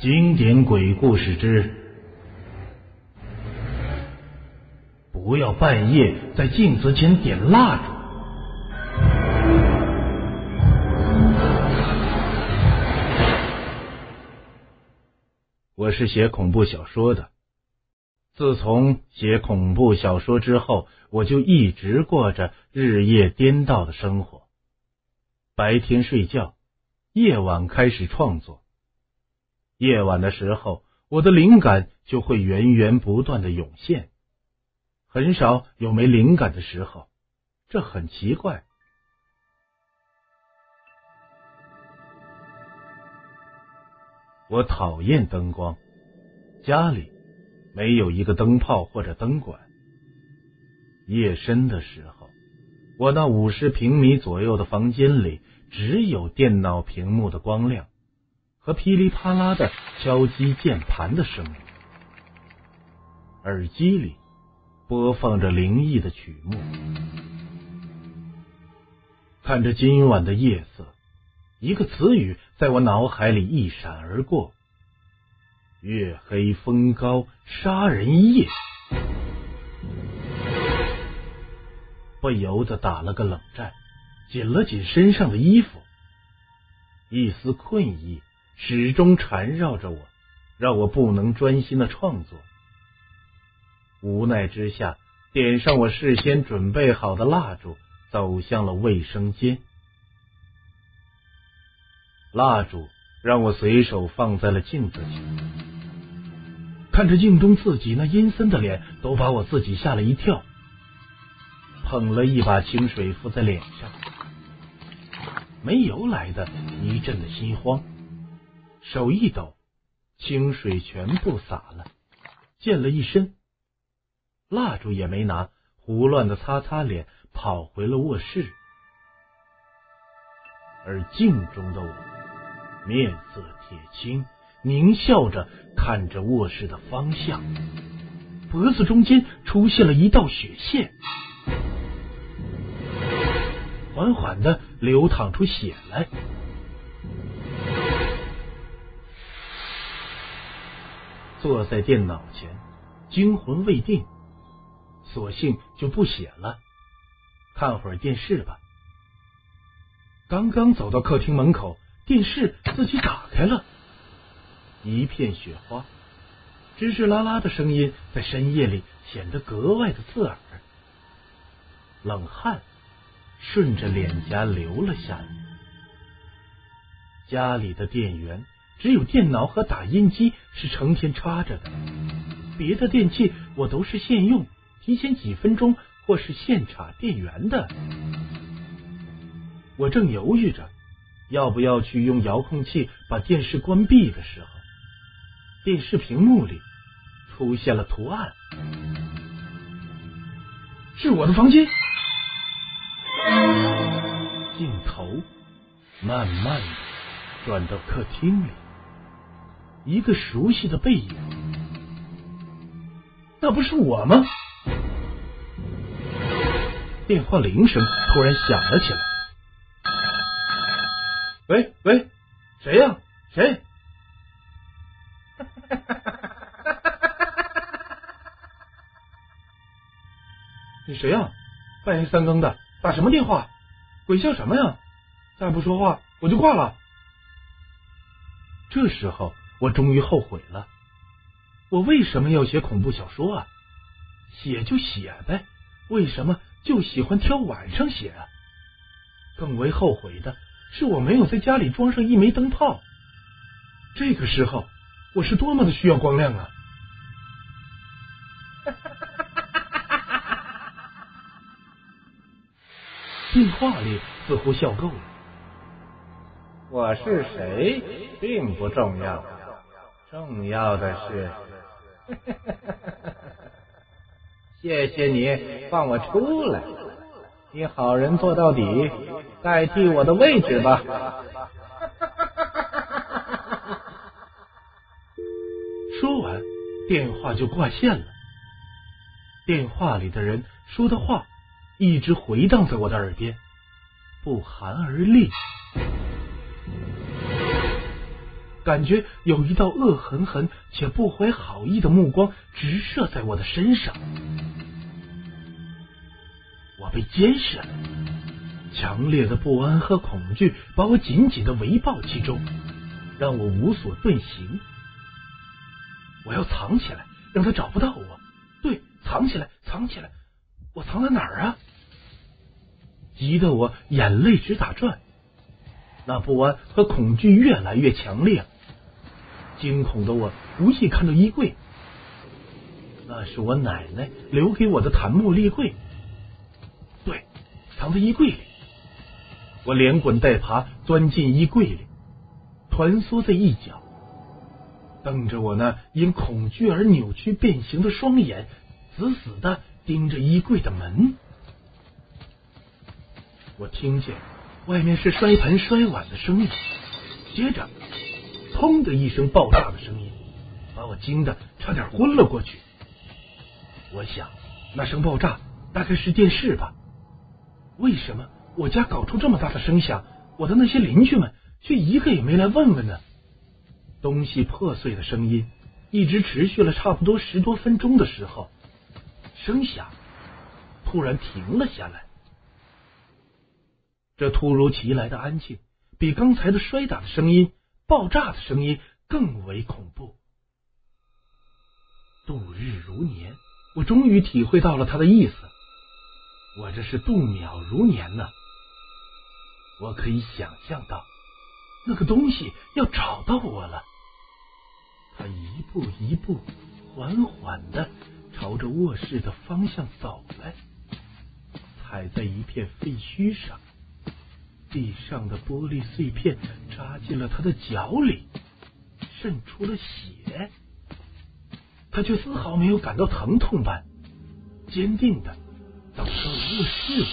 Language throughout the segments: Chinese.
经典鬼故事之：不要半夜在镜子前点蜡烛。我是写恐怖小说的。自从写恐怖小说之后，我就一直过着日夜颠倒的生活。白天睡觉，夜晚开始创作。夜晚的时候，我的灵感就会源源不断的涌现，很少有没灵感的时候，这很奇怪。我讨厌灯光，家里。没有一个灯泡或者灯管。夜深的时候，我那五十平米左右的房间里只有电脑屏幕的光亮和噼里啪啦的敲击键盘的声音，耳机里播放着灵异的曲目。看着今晚的夜色，一个词语在我脑海里一闪而过。月黑风高，杀人夜，不由得打了个冷战，紧了紧身上的衣服。一丝困意始终缠绕着我，让我不能专心的创作。无奈之下，点上我事先准备好的蜡烛，走向了卫生间。蜡烛让我随手放在了镜子前。看着镜中自己那阴森的脸，都把我自己吓了一跳。捧了一把清水敷在脸上，没由来的一阵的心慌，手一抖，清水全部洒了，溅了一身。蜡烛也没拿，胡乱的擦擦脸，跑回了卧室。而镜中的我，面色铁青。狞笑着看着卧室的方向，脖子中间出现了一道血线，缓缓的流淌出血来。坐在电脑前，惊魂未定，索性就不写了，看会儿电视吧。刚刚走到客厅门口，电视自己打开了。一片雪花，吱吱啦啦的声音在深夜里显得格外的刺耳，冷汗顺着脸颊流了下来。家里的电源只有电脑和打印机是成天插着的，别的电器我都是现用，提前几分钟或是现插电源的。我正犹豫着要不要去用遥控器把电视关闭的时候。电视屏幕里出现了图案，是我的房间。镜头慢慢的转到客厅里，一个熟悉的背影，那不是我吗？电话铃声突然响了起来。喂喂，谁呀？谁？你谁呀？半夜三更的打什么电话？鬼笑什么呀？再不说话我就挂了。这时候我终于后悔了，我为什么要写恐怖小说啊？写就写呗，为什么就喜欢挑晚上写啊？更为后悔的是我没有在家里装上一枚灯泡。这个时候。我是多么的需要光亮啊！电话里似乎笑够了。我是谁并不重要，重要的是，谢谢你放我出来，你好人做到底，代替我的位置吧。说完，电话就挂线了。电话里的人说的话一直回荡在我的耳边不寒而栗。感觉有一道恶狠狠且不怀好意的目光直射在我的身上。我被监视了强烈的不安和恐惧把我紧紧的围抱其中让我无所遁形。我要藏起来让他找不到我。对藏起来藏起来我藏在哪儿啊？急得我眼泪直打转。那不安和恐惧越来越强烈，惊恐的我不易看到衣柜，那是我奶奶留给我的檀木立柜。对，藏在衣柜里。我连滚带爬钻进衣柜里，蜷缩在一角。瞪着我那因恐惧而扭曲变形的双眼，死死的盯着衣柜的门。我听见外面是摔盆摔碗的声音，接着“砰”的一声爆炸的声音，把我惊得差点昏了过去。我想，那声爆炸大概是电视吧？为什么我家搞出这么大的声响，我的那些邻居们却一个也没来问问呢？东西破碎的声音一直持续了差不多十多分钟的时候，声响突然停了下来。这突如其来的安静，比刚才的摔打的声音、爆炸的声音更为恐怖。度日如年，我终于体会到了他的意思。我这是度秒如年呢。我可以想象到，那个东西要找到我了。他一步一步，缓缓的朝着卧室的方向走来，踩在一片废墟上，地上的玻璃碎片扎进了他的脚里，渗出了血。他却丝毫没有感到疼痛般，坚定的走到了卧室里，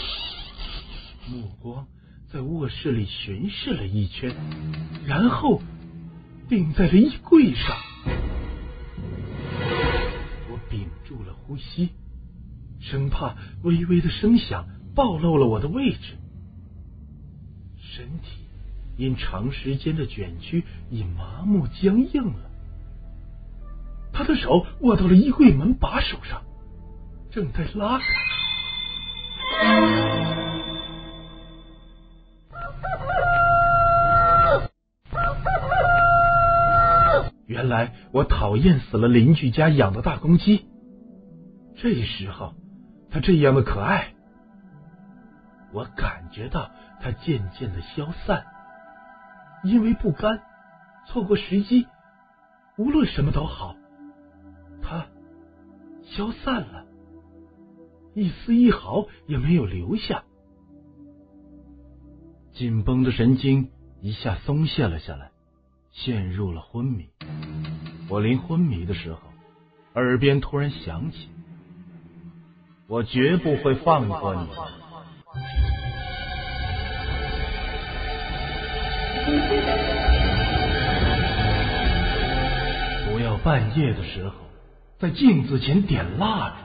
目光在卧室里巡视了一圈，然后定在了衣柜上。屏住了呼吸，生怕微微的声响暴露了我的位置。身体因长时间的卷曲已麻木僵硬了。他的手握到了衣柜门把手上，正在拉开。来我讨厌死了邻居家养的大公鸡。这时候，它这样的可爱，我感觉到它渐渐的消散，因为不甘，错过时机，无论什么都好，它消散了，一丝一毫也没有留下。紧绷的神经一下松懈了下来。陷入了昏迷。我临昏迷的时候，耳边突然响起：“我绝不会放过你。”不要半夜的时候在镜子前点蜡烛。